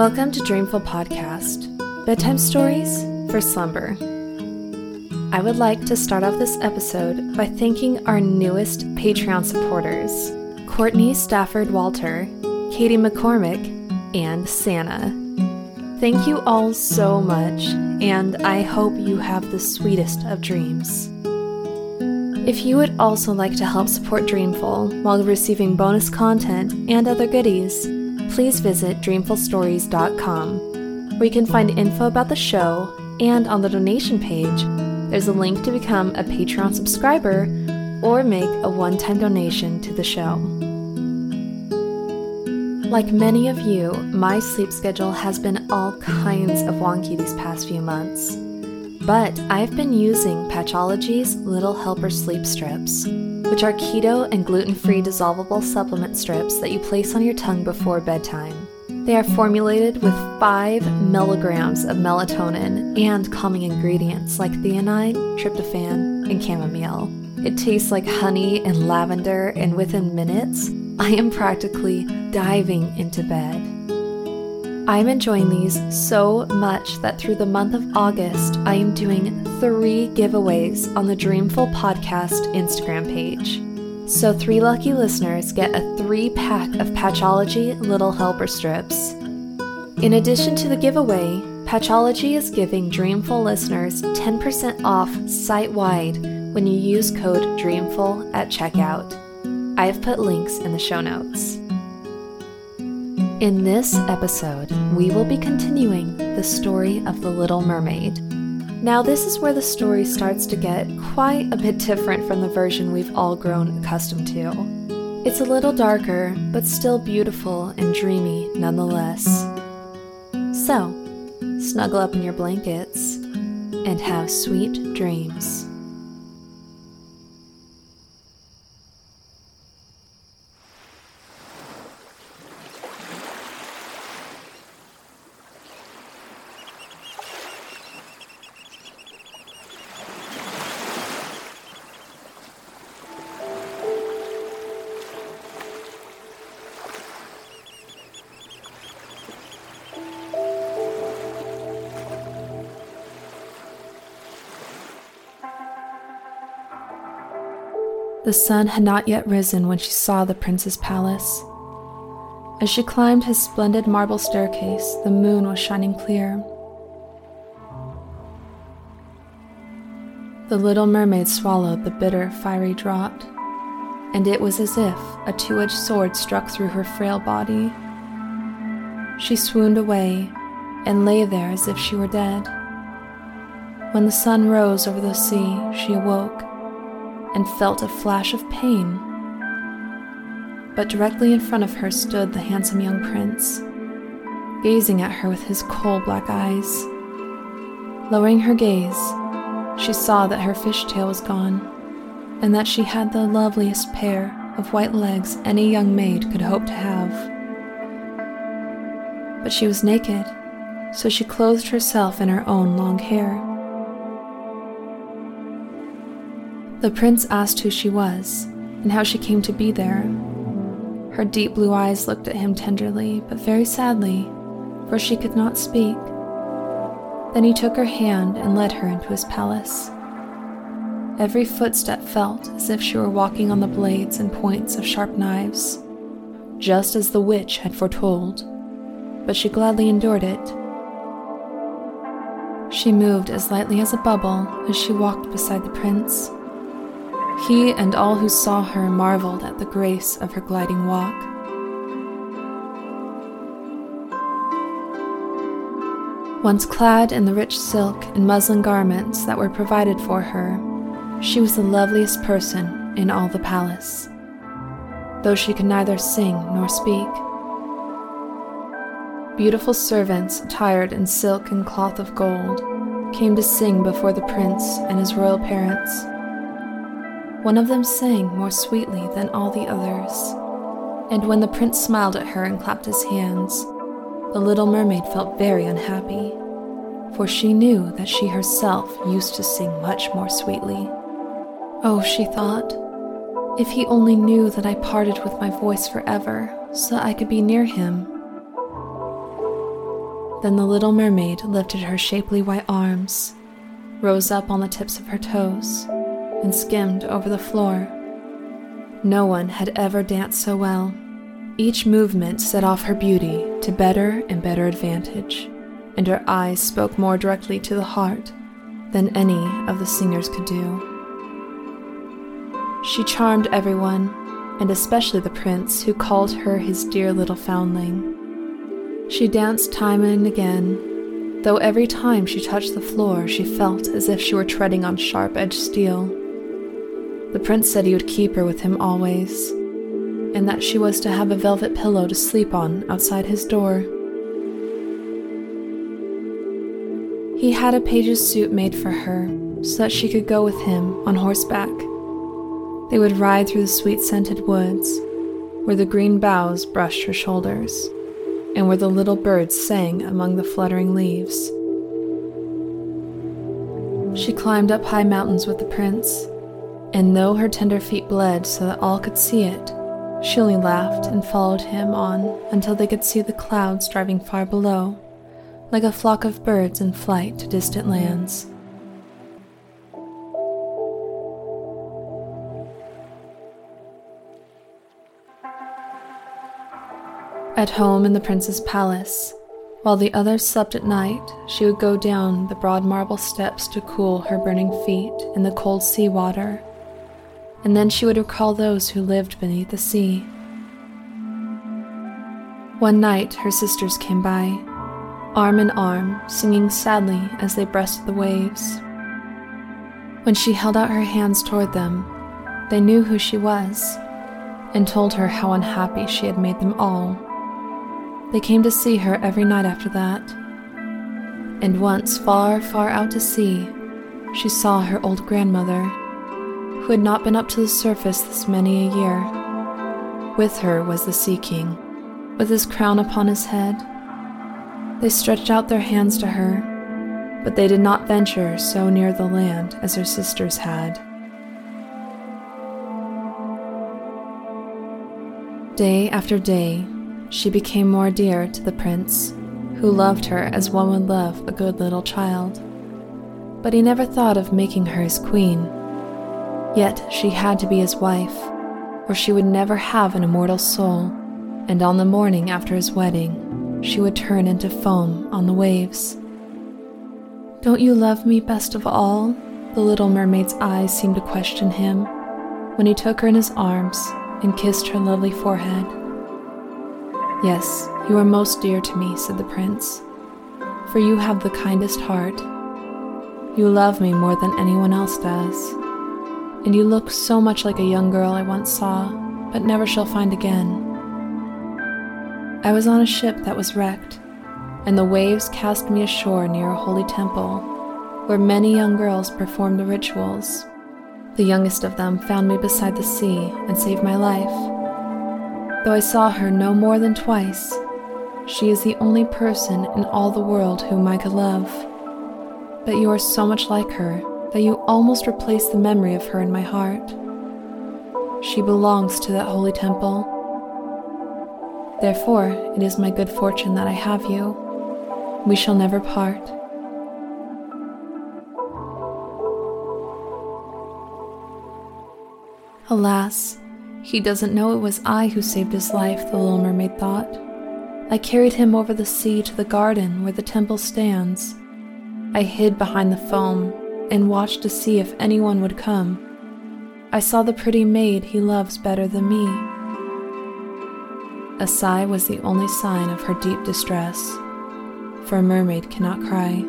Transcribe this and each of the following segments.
Welcome to Dreamful Podcast, bedtime stories for slumber. I would like to start off this episode by thanking our newest Patreon supporters Courtney Stafford Walter, Katie McCormick, and Santa. Thank you all so much, and I hope you have the sweetest of dreams. If you would also like to help support Dreamful while receiving bonus content and other goodies, please visit dreamfulstories.com, where you can find info about the show, and on the donation page, there's a link to become a Patreon subscriber or make a one time donation to the show. Like many of you, my sleep schedule has been all kinds of wonky these past few months. But I've been using Patchology's Little Helper Sleep Strips, which are keto and gluten free dissolvable supplement strips that you place on your tongue before bedtime. They are formulated with 5 milligrams of melatonin and calming ingredients like theanine, tryptophan, and chamomile. It tastes like honey and lavender, and within minutes, I am practically diving into bed. I'm enjoying these so much that through the month of August, I am doing three giveaways on the Dreamful Podcast Instagram page. So, three lucky listeners get a three pack of Patchology Little Helper strips. In addition to the giveaway, Patchology is giving Dreamful listeners 10% off site wide when you use code DREAMFUL at checkout. I have put links in the show notes. In this episode, we will be continuing the story of The Little Mermaid. Now, this is where the story starts to get quite a bit different from the version we've all grown accustomed to. It's a little darker, but still beautiful and dreamy nonetheless. So, snuggle up in your blankets and have sweet dreams. The sun had not yet risen when she saw the prince's palace. As she climbed his splendid marble staircase, the moon was shining clear. The little mermaid swallowed the bitter, fiery draught, and it was as if a two edged sword struck through her frail body. She swooned away and lay there as if she were dead. When the sun rose over the sea, she awoke and felt a flash of pain. But directly in front of her stood the handsome young prince, gazing at her with his coal black eyes. Lowering her gaze, she saw that her fishtail was gone, and that she had the loveliest pair of white legs any young maid could hope to have. But she was naked, so she clothed herself in her own long hair. The prince asked who she was and how she came to be there. Her deep blue eyes looked at him tenderly, but very sadly, for she could not speak. Then he took her hand and led her into his palace. Every footstep felt as if she were walking on the blades and points of sharp knives, just as the witch had foretold, but she gladly endured it. She moved as lightly as a bubble as she walked beside the prince. He and all who saw her marveled at the grace of her gliding walk. Once clad in the rich silk and muslin garments that were provided for her, she was the loveliest person in all the palace, though she could neither sing nor speak. Beautiful servants, attired in silk and cloth of gold, came to sing before the prince and his royal parents. One of them sang more sweetly than all the others. And when the prince smiled at her and clapped his hands, the little mermaid felt very unhappy, for she knew that she herself used to sing much more sweetly. Oh, she thought, if he only knew that I parted with my voice forever so I could be near him. Then the little mermaid lifted her shapely white arms, rose up on the tips of her toes, and skimmed over the floor. No one had ever danced so well. Each movement set off her beauty to better and better advantage, and her eyes spoke more directly to the heart than any of the singers could do. She charmed everyone, and especially the prince, who called her his dear little foundling. She danced time and again, though every time she touched the floor, she felt as if she were treading on sharp edged steel. The prince said he would keep her with him always, and that she was to have a velvet pillow to sleep on outside his door. He had a page's suit made for her so that she could go with him on horseback. They would ride through the sweet scented woods, where the green boughs brushed her shoulders, and where the little birds sang among the fluttering leaves. She climbed up high mountains with the prince, and though her tender feet bled so that all could see it, she only laughed and followed him on until they could see the clouds driving far below like a flock of birds in flight to distant lands. At home in the prince's palace, while the others slept at night, she would go down the broad marble steps to cool her burning feet in the cold sea water, and then she would recall those who lived beneath the sea. One night, her sisters came by arm in arm, singing sadly as they breasted the waves. When she held out her hands toward them, they knew who she was and told her how unhappy she had made them all. They came to see her every night after that. And once, far, far out to sea, she saw her old grandmother, who had not been up to the surface this many a year. With her was the Sea King, with his crown upon his head they stretched out their hands to her, but they did not venture so near the land as her sisters had. Day after day, she became more dear to the prince, who loved her as one would love a good little child. But he never thought of making her his queen. Yet she had to be his wife, or she would never have an immortal soul, and on the morning after his wedding, she would turn into foam on the waves. Don't you love me best of all? The little mermaid's eyes seemed to question him when he took her in his arms and kissed her lovely forehead. Yes, you are most dear to me, said the prince, for you have the kindest heart. You love me more than anyone else does, and you look so much like a young girl I once saw, but never shall find again. I was on a ship that was wrecked, and the waves cast me ashore near a holy temple, where many young girls performed the rituals. The youngest of them found me beside the sea and saved my life. Though I saw her no more than twice, she is the only person in all the world whom I could love. But you are so much like her that you almost replace the memory of her in my heart. She belongs to that holy temple Therefore, it is my good fortune that I have you. We shall never part. Alas, he doesn't know it was I who saved his life, the little mermaid thought. I carried him over the sea to the garden where the temple stands. I hid behind the foam and watched to see if anyone would come. I saw the pretty maid he loves better than me. A sigh was the only sign of her deep distress, for a mermaid cannot cry.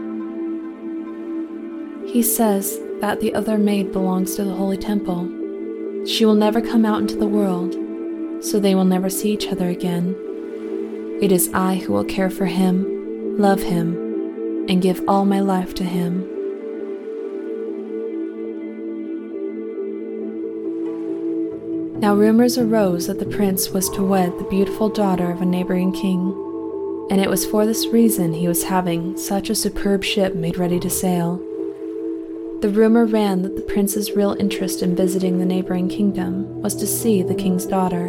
He says that the other maid belongs to the holy temple. She will never come out into the world, so they will never see each other again. It is I who will care for him, love him, and give all my life to him. Now rumors arose that the prince was to wed the beautiful daughter of a neighboring king, and it was for this reason he was having such a superb ship made ready to sail. The rumor ran that the prince's real interest in visiting the neighboring kingdom was to see the king's daughter,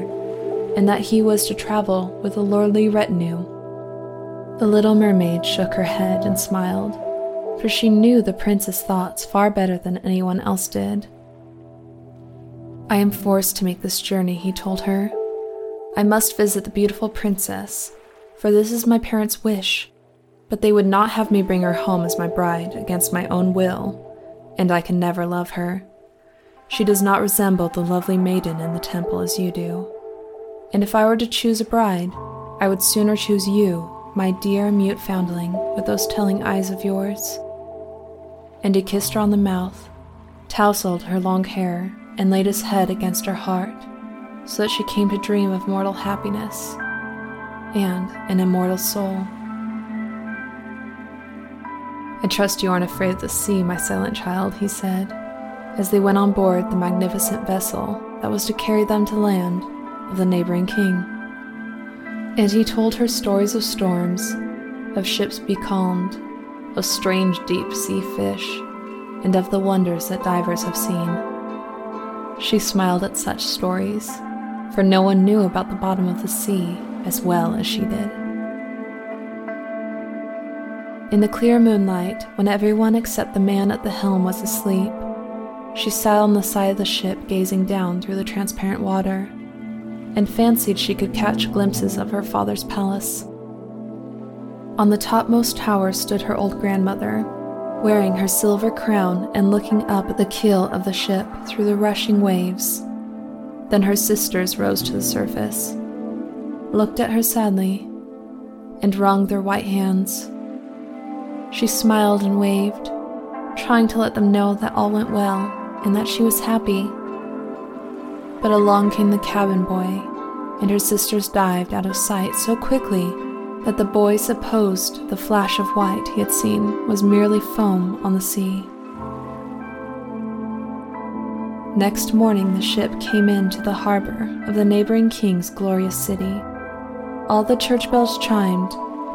and that he was to travel with a lordly retinue. The little mermaid shook her head and smiled, for she knew the prince's thoughts far better than anyone else did. I am forced to make this journey, he told her. I must visit the beautiful princess, for this is my parents' wish, but they would not have me bring her home as my bride against my own will, and I can never love her. She does not resemble the lovely maiden in the temple as you do. And if I were to choose a bride, I would sooner choose you my dear mute foundling with those telling eyes of yours. And he kissed her on the mouth, tousled her long hair, and laid his head against her heart, so that she came to dream of mortal happiness and an immortal soul. I trust you aren't afraid of the sea, my silent child, he said, as they went on board the magnificent vessel that was to carry them to land of the neighboring king. And he told her stories of storms, of ships becalmed, of strange deep sea fish, and of the wonders that divers have seen. She smiled at such stories, for no one knew about the bottom of the sea as well as she did. In the clear moonlight, when everyone except the man at the helm was asleep, she sat on the side of the ship gazing down through the transparent water and fancied she could catch glimpses of her father's palace. On the topmost tower stood her old grandmother, wearing her silver crown and looking up at the keel of the ship through the rushing waves. Then her sisters rose to the surface, looked at her sadly, and wrung their white hands. She smiled and waved, trying to let them know that all went well and that she was happy. But along came the cabin boy, and her sisters dived out of sight so quickly that the boy supposed the flash of white he had seen was merely foam on the sea. Next morning, the ship came into the harbor of the neighboring king's glorious city. All the church bells chimed,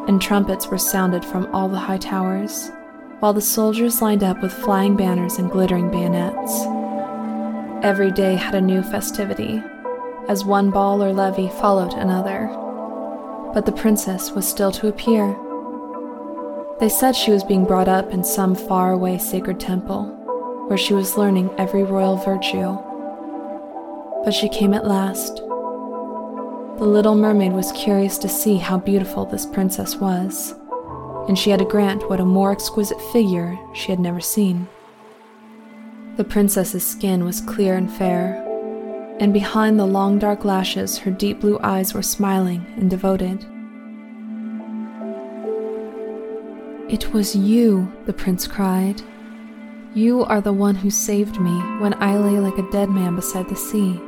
and trumpets were sounded from all the high towers, while the soldiers lined up with flying banners and glittering bayonets. Every day had a new festivity, as one ball or levee followed another. But the princess was still to appear. They said she was being brought up in some far-away sacred temple, where she was learning every royal virtue. But she came at last. The little mermaid was curious to see how beautiful this princess was, and she had to grant what a more exquisite figure she had never seen. The princess's skin was clear and fair, and behind the long dark lashes, her deep blue eyes were smiling and devoted. It was you, the prince cried. You are the one who saved me when I lay like a dead man beside the sea.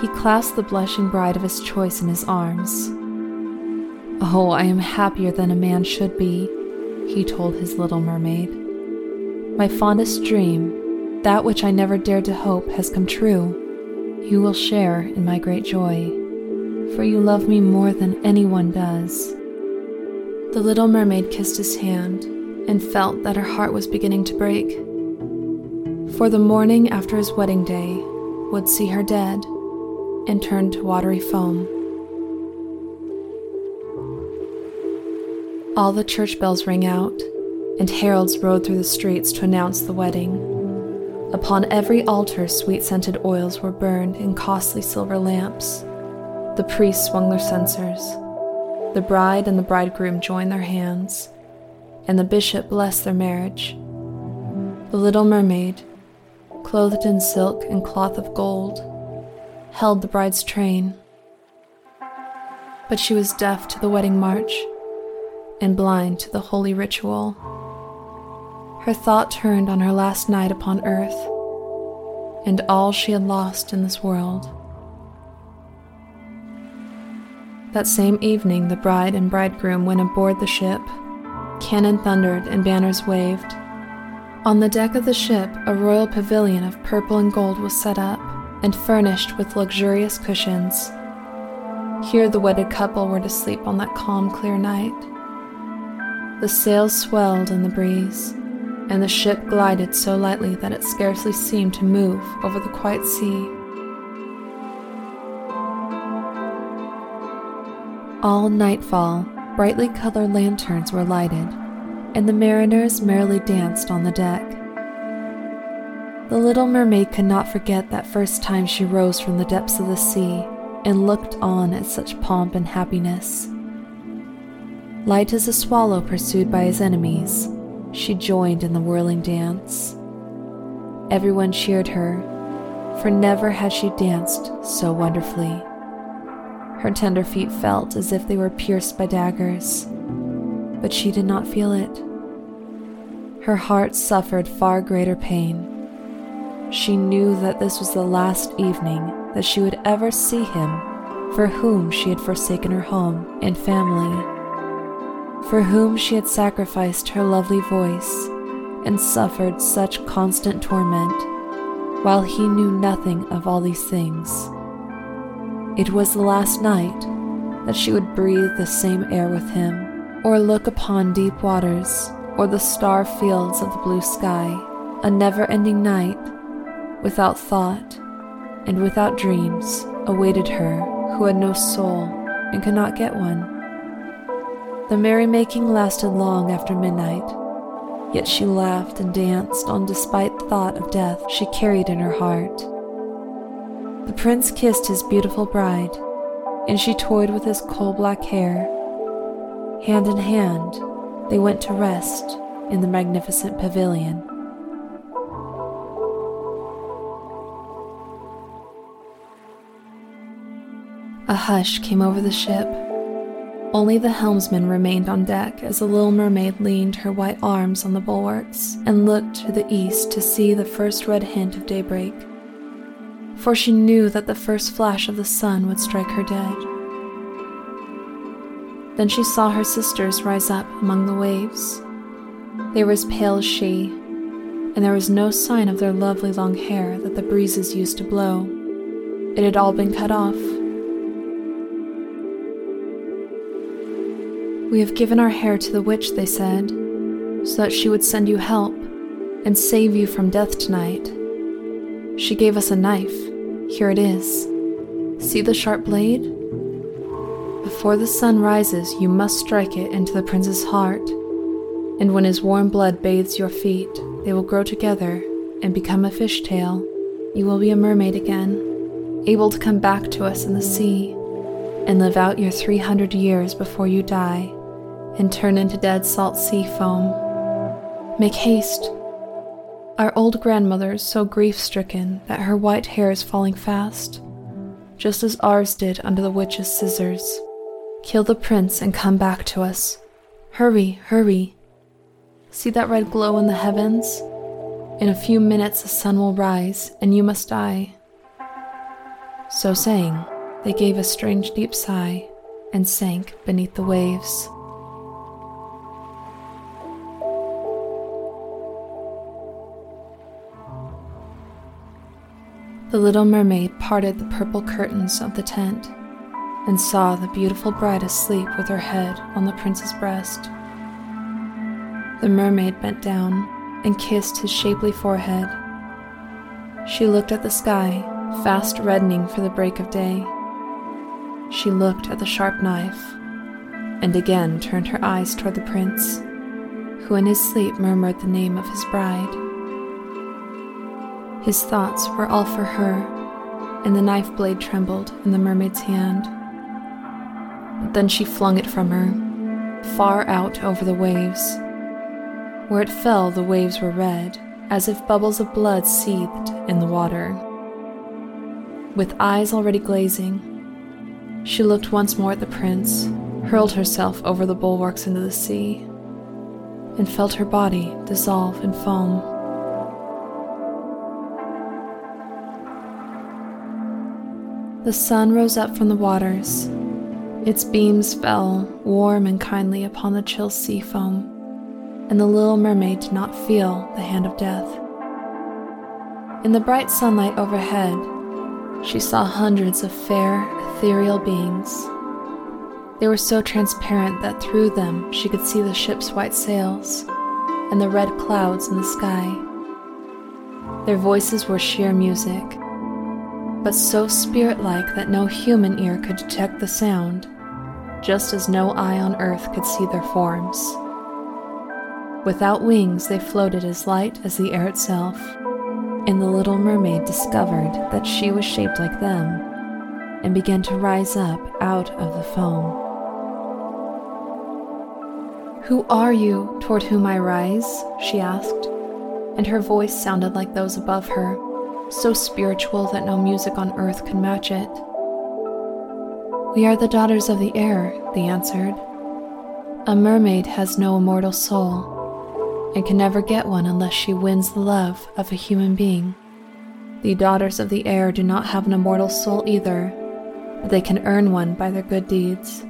He clasped the blushing bride of his choice in his arms. Oh, I am happier than a man should be, he told his little mermaid. My fondest dream, that which I never dared to hope, has come true. You will share in my great joy, for you love me more than anyone does. The little mermaid kissed his hand and felt that her heart was beginning to break. For the morning after his wedding day would see her dead and turned to watery foam. All the church bells rang out, and heralds rode through the streets to announce the wedding. Upon every altar, sweet scented oils were burned in costly silver lamps. The priests swung their censers. The bride and the bridegroom joined their hands, and the bishop blessed their marriage. The little mermaid, clothed in silk and cloth of gold, held the bride's train. But she was deaf to the wedding march and blind to the holy ritual her thought turned on her last night upon earth and all she had lost in this world. That same evening, the bride and bridegroom went aboard the ship. Cannon thundered and banners waved. On the deck of the ship, a royal pavilion of purple and gold was set up and furnished with luxurious cushions. Here, the wedded couple were to sleep on that calm, clear night. The sails swelled in the breeze and the ship glided so lightly that it scarcely seemed to move over the quiet sea. All nightfall, brightly colored lanterns were lighted, and the mariners merrily danced on the deck. The little mermaid could not forget that first time she rose from the depths of the sea and looked on at such pomp and happiness. Light as a swallow pursued by his enemies, she joined in the whirling dance. Everyone cheered her, for never had she danced so wonderfully. Her tender feet felt as if they were pierced by daggers, but she did not feel it. Her heart suffered far greater pain. She knew that this was the last evening that she would ever see him for whom she had forsaken her home and family, for whom she had sacrificed her lovely voice and suffered such constant torment, while he knew nothing of all these things. It was the last night that she would breathe the same air with him, or look upon deep waters, or the star fields of the blue sky, a never ending night, without thought and without dreams, awaited her who had no soul and could not get one. The merrymaking lasted long after midnight, yet she laughed and danced on despite the thought of death she carried in her heart. The prince kissed his beautiful bride, and she toyed with his coal black hair. Hand in hand, they went to rest in the magnificent pavilion. A hush came over the ship. Only the helmsman remained on deck as the little mermaid leaned her white arms on the bulwarks and looked to the east to see the first red hint of daybreak. For she knew that the first flash of the sun would strike her dead. Then she saw her sisters rise up among the waves. They were as pale as she, and there was no sign of their lovely long hair that the breezes used to blow. It had all been cut off. We have given our hair to the witch, they said, so that she would send you help and save you from death tonight. She gave us a knife. Here it is. See the sharp blade? Before the sun rises, you must strike it into the prince's heart, and when his warm blood bathes your feet, they will grow together and become a fishtail. You will be a mermaid again, able to come back to us in the sea and live out your 300 years before you die and turn into dead salt sea foam. Make haste. Our old grandmother is so grief stricken that her white hair is falling fast, just as ours did under the witch's scissors. Kill the prince and come back to us. Hurry, hurry. See that red glow in the heavens? In a few minutes the sun will rise, and you must die. So saying, they gave a strange deep sigh and sank beneath the waves. The little mermaid parted the purple curtains of the tent and saw the beautiful bride asleep with her head on the prince's breast. The mermaid bent down and kissed his shapely forehead. She looked at the sky, fast reddening for the break of day. She looked at the sharp knife and again turned her eyes toward the prince, who in his sleep murmured the name of his bride. His thoughts were all for her, and the knife blade trembled in the mermaid's hand. But then she flung it from her, far out over the waves. Where it fell, the waves were red, as if bubbles of blood seethed in the water. With eyes already glazing, she looked once more at the prince, hurled herself over the bulwarks into the sea, and felt her body dissolve in foam. The sun rose up from the waters. Its beams fell, warm and kindly, upon the chill sea foam, and the little mermaid did not feel the hand of death. In the bright sunlight overhead, she saw hundreds of fair, ethereal beings. They were so transparent that through them she could see the ship's white sails and the red clouds in the sky. Their voices were sheer music but so spirit like that no human ear could detect the sound. just as no eye on earth could see their forms. Without wings, they floated as light as the air itself, and the little mermaid discovered that she was shaped like them and began to rise up out of the foam. Who are you toward whom I rise? she asked, and her voice sounded like those above her, so spiritual that no music on earth could match it. We are the daughters of the air, they answered. A mermaid has no immortal soul and can never get one unless she wins the love of a human being. The daughters of the air do not have an immortal soul either, but they can earn one by their good deeds.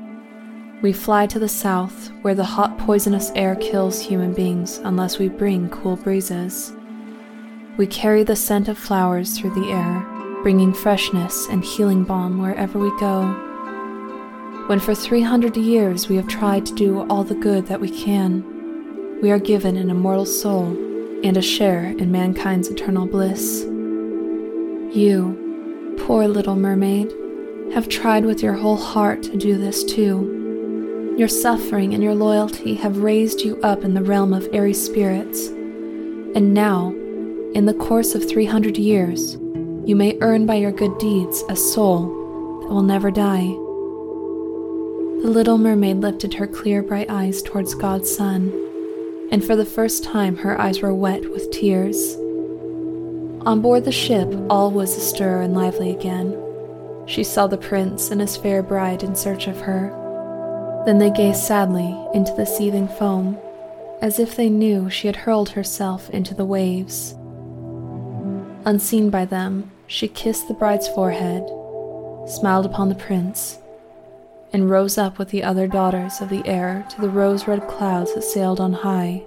We fly to the south, where the hot, poisonous air kills human beings unless we bring cool breezes. We carry the scent of flowers through the air, bringing freshness and healing balm wherever we go. When for 300 years we have tried to do all the good that we can, we are given an immortal soul and a share in mankind's eternal bliss. You, poor little mermaid, have tried with your whole heart to do this too. Your suffering and your loyalty have raised you up in the realm of airy spirits. And now, in the course of 300 years, you may earn by your good deeds a soul that will never die. The little mermaid lifted her clear bright eyes towards God's Son, and for the first time her eyes were wet with tears. On board the ship, all was astir and lively again. She saw the prince and his fair bride in search of her. Then they gazed sadly into the seething foam, as if they knew she had hurled herself into the waves. Unseen by them, she kissed the bride's forehead, smiled upon the prince, and rose up with the other daughters of the air to the rose red clouds that sailed on high.